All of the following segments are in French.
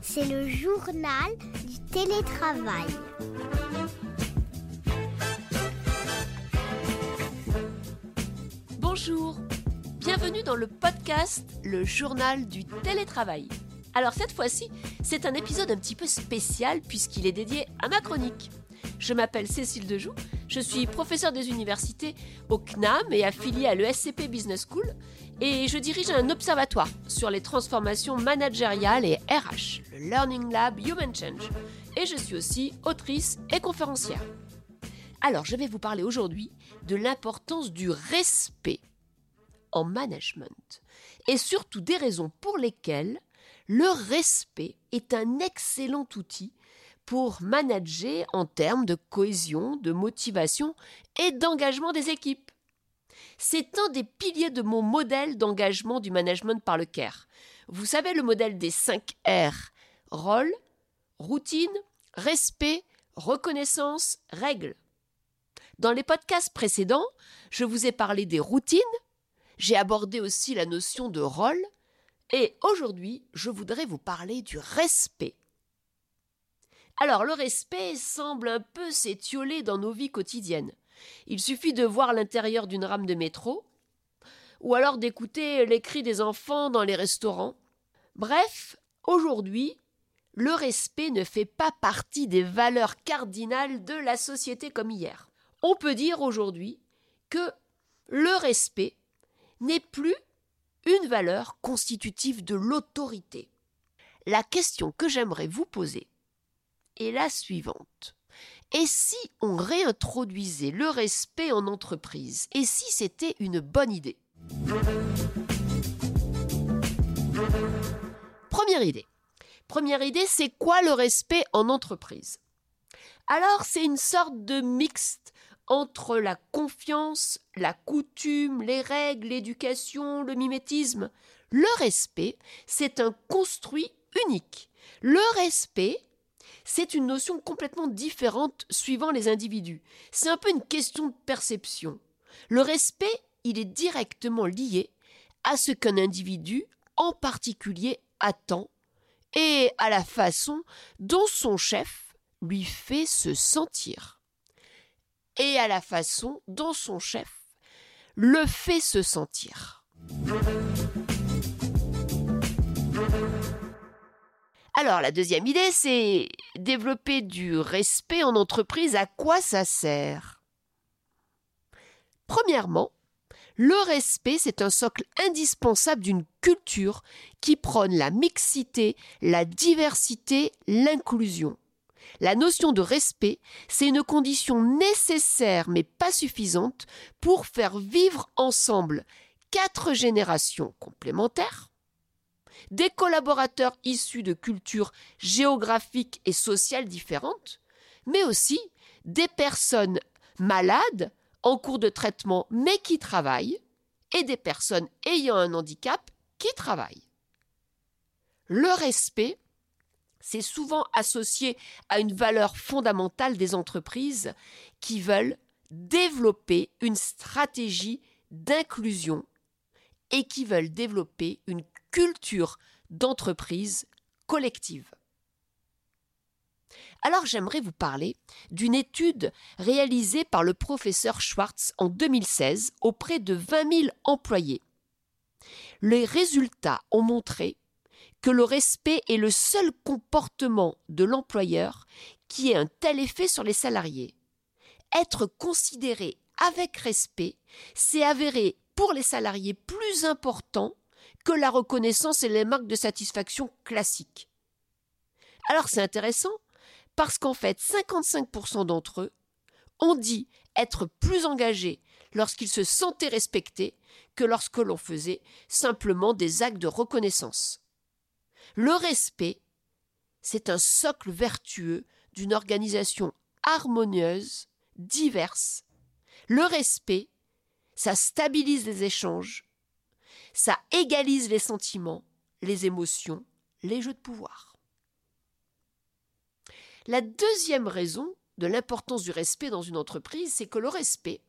C'est le journal du télétravail. Bonjour, bienvenue dans le podcast Le journal du télétravail. Alors cette fois-ci, c'est un épisode un petit peu spécial puisqu'il est dédié à ma chronique. Je m'appelle Cécile Dejoux, je suis professeure des universités au CNAM et affiliée à l'ESCP Business School et je dirige un observatoire sur les transformations managériales et RH, le Learning Lab Human Change. Et je suis aussi autrice et conférencière. Alors je vais vous parler aujourd'hui de l'importance du respect en management et surtout des raisons pour lesquelles le respect est un excellent outil pour manager en termes de cohésion, de motivation et d'engagement des équipes. C'est un des piliers de mon modèle d'engagement du management par le CARE. Vous savez le modèle des 5 R rôle, routine, respect, reconnaissance, règle. Dans les podcasts précédents, je vous ai parlé des routines, j'ai abordé aussi la notion de rôle, et aujourd'hui, je voudrais vous parler du respect. Alors, le respect semble un peu s'étioler dans nos vies quotidiennes. Il suffit de voir l'intérieur d'une rame de métro, ou alors d'écouter les cris des enfants dans les restaurants. Bref, aujourd'hui, le respect ne fait pas partie des valeurs cardinales de la société comme hier. On peut dire aujourd'hui que le respect n'est plus une valeur constitutive de l'autorité. La question que j'aimerais vous poser est la suivante. Et si on réintroduisait le respect en entreprise? Et si c'était une bonne idée? Première idée. Première idée, c'est quoi le respect en entreprise? Alors, c'est une sorte de mixte entre la confiance, la coutume, les règles, l'éducation, le mimétisme. Le respect, c'est un construit unique. Le respect, c'est une notion complètement différente suivant les individus. C'est un peu une question de perception. Le respect, il est directement lié à ce qu'un individu en particulier attend et à la façon dont son chef lui fait se sentir et à la façon dont son chef le fait se sentir. Alors la deuxième idée, c'est développer du respect en entreprise. À quoi ça sert? Premièrement, le respect, c'est un socle indispensable d'une culture qui prône la mixité, la diversité, l'inclusion. La notion de respect, c'est une condition nécessaire mais pas suffisante pour faire vivre ensemble quatre générations complémentaires, des collaborateurs issus de cultures géographiques et sociales différentes, mais aussi des personnes malades en cours de traitement mais qui travaillent, et des personnes ayant un handicap qui travaillent. Le respect, c'est souvent associé à une valeur fondamentale des entreprises qui veulent développer une stratégie d'inclusion et qui veulent développer une culture d'entreprise collective. Alors j'aimerais vous parler d'une étude réalisée par le professeur Schwartz en 2016 auprès de 20 000 employés. Les résultats ont montré que le respect est le seul comportement de l'employeur qui ait un tel effet sur les salariés. Être considéré avec respect, c'est avéré pour les salariés plus important que la reconnaissance et les marques de satisfaction classiques. Alors c'est intéressant parce qu'en fait 55% d'entre eux ont dit être plus engagés lorsqu'ils se sentaient respectés que lorsque l'on faisait simplement des actes de reconnaissance. Le respect, c'est un socle vertueux d'une organisation harmonieuse, diverse. Le respect, ça stabilise les échanges, ça égalise les sentiments, les émotions, les jeux de pouvoir. La deuxième raison de l'importance du respect dans une entreprise, c'est que le respect,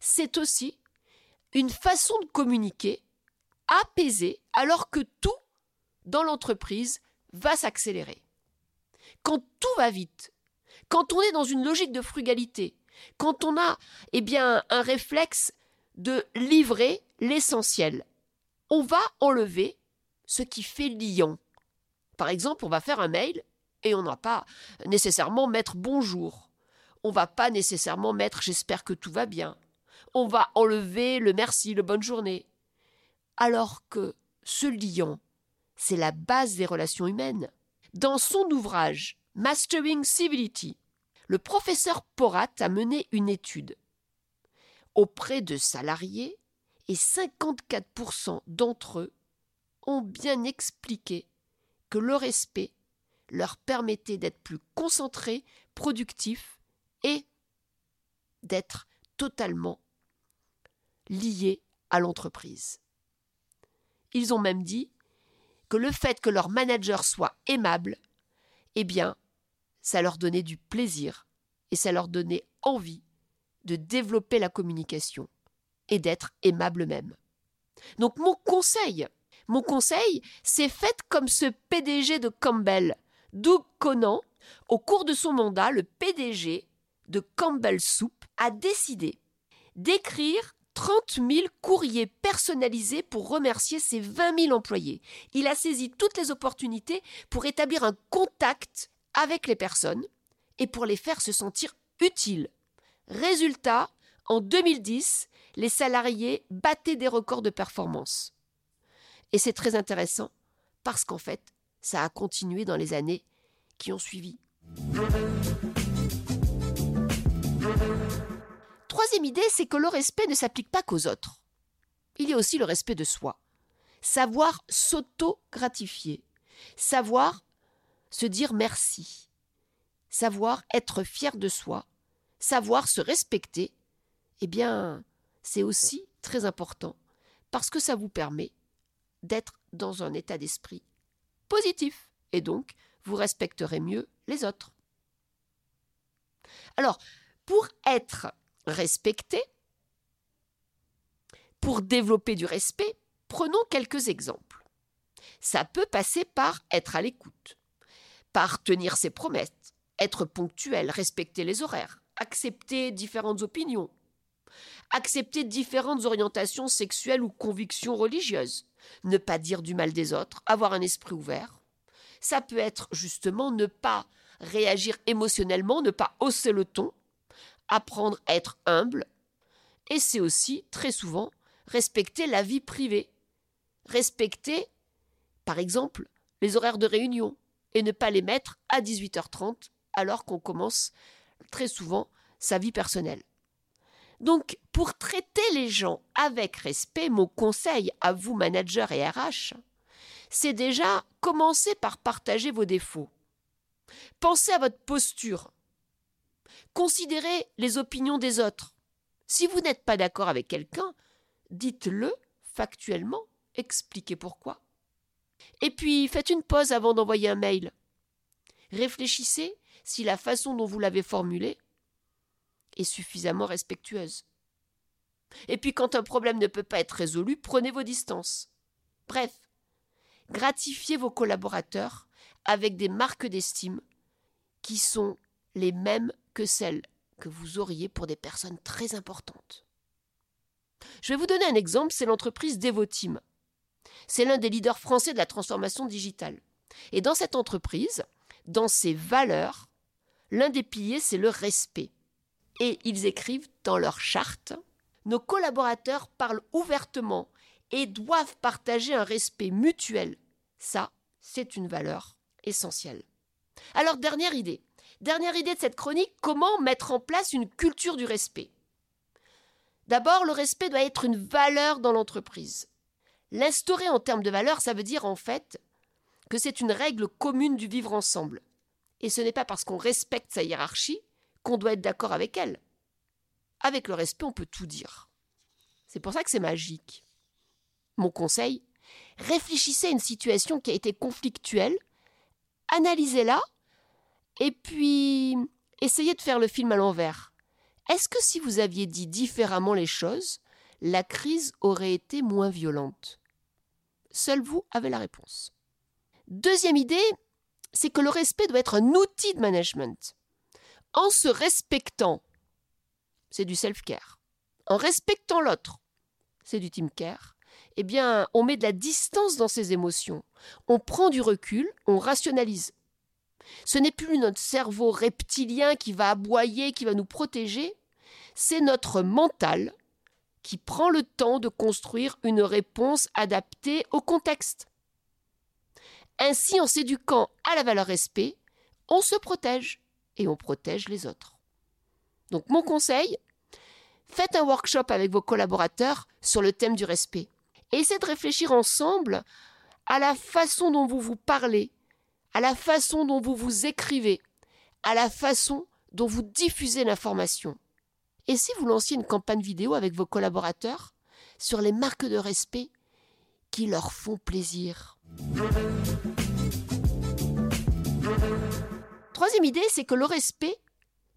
c'est aussi une façon de communiquer apaisé alors que tout dans l'entreprise va s'accélérer. Quand tout va vite, quand on est dans une logique de frugalité, quand on a eh bien un réflexe de livrer l'essentiel, on va enlever ce qui fait lion. Par exemple, on va faire un mail et on ne va pas nécessairement mettre bonjour. On va pas nécessairement mettre j'espère que tout va bien. On va enlever le merci, le bonne journée. Alors que ce lion, c'est la base des relations humaines. Dans son ouvrage Mastering Civility, le professeur Porat a mené une étude auprès de salariés et 54% d'entre eux ont bien expliqué que le respect leur permettait d'être plus concentrés, productifs et d'être totalement liés à l'entreprise. Ils ont même dit que le fait que leur manager soit aimable, eh bien, ça leur donnait du plaisir et ça leur donnait envie de développer la communication et d'être aimable même. Donc mon conseil, mon conseil, c'est faites comme ce PDG de Campbell, Doug Conan. Au cours de son mandat, le PDG de Campbell Soup a décidé d'écrire 30 000 courriers personnalisés pour remercier ses 20 000 employés. Il a saisi toutes les opportunités pour établir un contact avec les personnes et pour les faire se sentir utiles. Résultat, en 2010, les salariés battaient des records de performance. Et c'est très intéressant parce qu'en fait, ça a continué dans les années qui ont suivi. Troisième idée, c'est que le respect ne s'applique pas qu'aux autres. Il y a aussi le respect de soi. Savoir s'auto-gratifier. Savoir se dire merci. Savoir être fier de soi. Savoir se respecter. Eh bien, c'est aussi très important parce que ça vous permet d'être dans un état d'esprit positif et donc vous respecterez mieux les autres. Alors, pour être respecté, pour développer du respect, prenons quelques exemples. Ça peut passer par être à l'écoute, par tenir ses promesses, être ponctuel, respecter les horaires, accepter différentes opinions, accepter différentes orientations sexuelles ou convictions religieuses, ne pas dire du mal des autres, avoir un esprit ouvert. Ça peut être justement ne pas réagir émotionnellement, ne pas hausser le ton, apprendre à être humble, et c'est aussi, très souvent, respecter la vie privée. Respecter, par exemple, les horaires de réunion, et ne pas les mettre à 18h30 alors qu'on commence très souvent sa vie personnelle. Donc, pour traiter les gens avec respect, mon conseil à vous, managers et RH, c'est déjà commencer par partager vos défauts. Pensez à votre posture. Considérez les opinions des autres. Si vous n'êtes pas d'accord avec quelqu'un, dites-le factuellement, expliquez pourquoi. Et puis, faites une pause avant d'envoyer un mail. Réfléchissez si la façon dont vous l'avez formulé est suffisamment respectueuse. Et puis quand un problème ne peut pas être résolu, prenez vos distances. Bref, gratifiez vos collaborateurs avec des marques d'estime qui sont les mêmes que celles que vous auriez pour des personnes très importantes. Je vais vous donner un exemple, c'est l'entreprise Devoteam. C'est l'un des leaders français de la transformation digitale. Et dans cette entreprise, dans ses valeurs, l'un des piliers, c'est le respect. Et ils écrivent dans leur charte Nos collaborateurs parlent ouvertement et doivent partager un respect mutuel. Ça, c'est une valeur essentielle. Alors, dernière idée. Dernière idée de cette chronique, comment mettre en place une culture du respect? D'abord, le respect doit être une valeur dans l'entreprise. L'instaurer en termes de valeur, ça veut dire en fait que c'est une règle commune du vivre ensemble. Et ce n'est pas parce qu'on respecte sa hiérarchie qu'on doit être d'accord avec elle. Avec le respect, on peut tout dire. C'est pour ça que c'est magique. Mon conseil, réfléchissez à une situation qui a été conflictuelle, analysez-la, et puis essayez de faire le film à l'envers. Est-ce que si vous aviez dit différemment les choses, la crise aurait été moins violente? Seul vous avez la réponse. Deuxième idée, c'est que le respect doit être un outil de management. En se respectant, c'est du self-care. En respectant l'autre, c'est du team care. Eh bien, on met de la distance dans ses émotions. On prend du recul, on rationalise. Ce n'est plus notre cerveau reptilien qui va aboyer, qui va nous protéger. C'est notre mental qui prend le temps de construire une réponse adaptée au contexte. Ainsi, en s'éduquant à la valeur respect, on se protège et on protège les autres. Donc mon conseil, faites un workshop avec vos collaborateurs sur le thème du respect. Essayez de réfléchir ensemble à la façon dont vous vous parlez, à la façon dont vous vous écrivez, à la façon dont vous diffusez l'information. Et si vous lanciez une campagne vidéo avec vos collaborateurs sur les marques de respect qui leur font plaisir? Troisième idée, c'est que le respect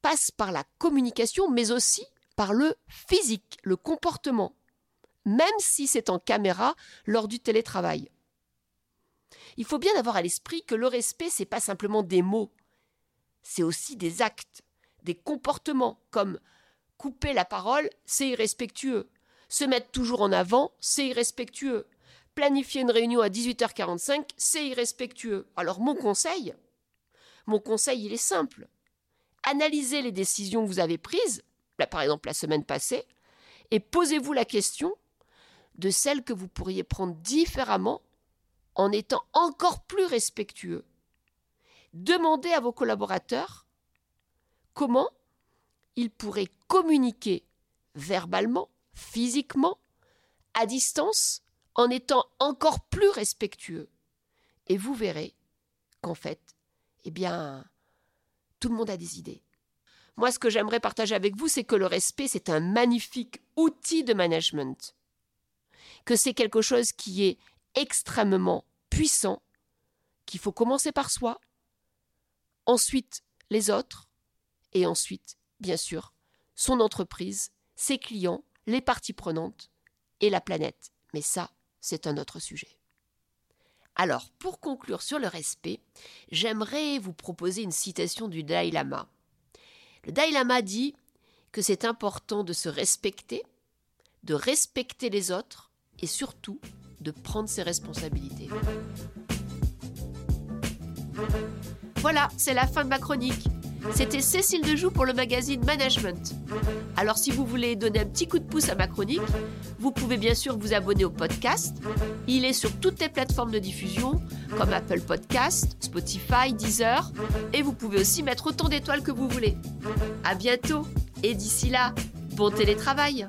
passe par la communication, mais aussi par le physique, le comportement, même si c'est en caméra lors du télétravail. Il faut bien avoir à l'esprit que le respect, c'est pas simplement des mots, c'est aussi des actes, des comportements, comme couper la parole, c'est irrespectueux. Se mettre toujours en avant, c'est irrespectueux. Planifier une réunion à 18h45, c'est irrespectueux. Alors mon conseil, mon conseil, il est simple. Analysez les décisions que vous avez prises, par exemple la semaine passée, et posez-vous la question de celles que vous pourriez prendre différemment en étant encore plus respectueux. Demandez à vos collaborateurs comment ils pourraient communiquer verbalement, physiquement, à distance, en étant encore plus respectueux. Et vous verrez qu'en fait, eh bien, tout le monde a des idées. Moi, ce que j'aimerais partager avec vous, c'est que le respect, c'est un magnifique outil de management. Que c'est quelque chose qui est extrêmement puissant, qu'il faut commencer par soi, ensuite les autres, et ensuite, bien sûr, son entreprise, ses clients, les parties prenantes et la planète. Mais ça, c'est un autre sujet. Alors, pour conclure sur le respect, j'aimerais vous proposer une citation du Dalai Lama. Le Dalai Lama dit que c'est important de se respecter, de respecter les autres et surtout de prendre ses responsabilités. Voilà, c'est la fin de ma chronique. C'était Cécile Dejoux pour le magazine Management. Alors si vous voulez donner un petit coup de pouce à ma chronique, vous pouvez bien sûr vous abonner au podcast. Il est sur toutes les plateformes de diffusion, comme Apple Podcast, Spotify, Deezer, et vous pouvez aussi mettre autant d'étoiles que vous voulez. À bientôt, et d'ici là, bon télétravail.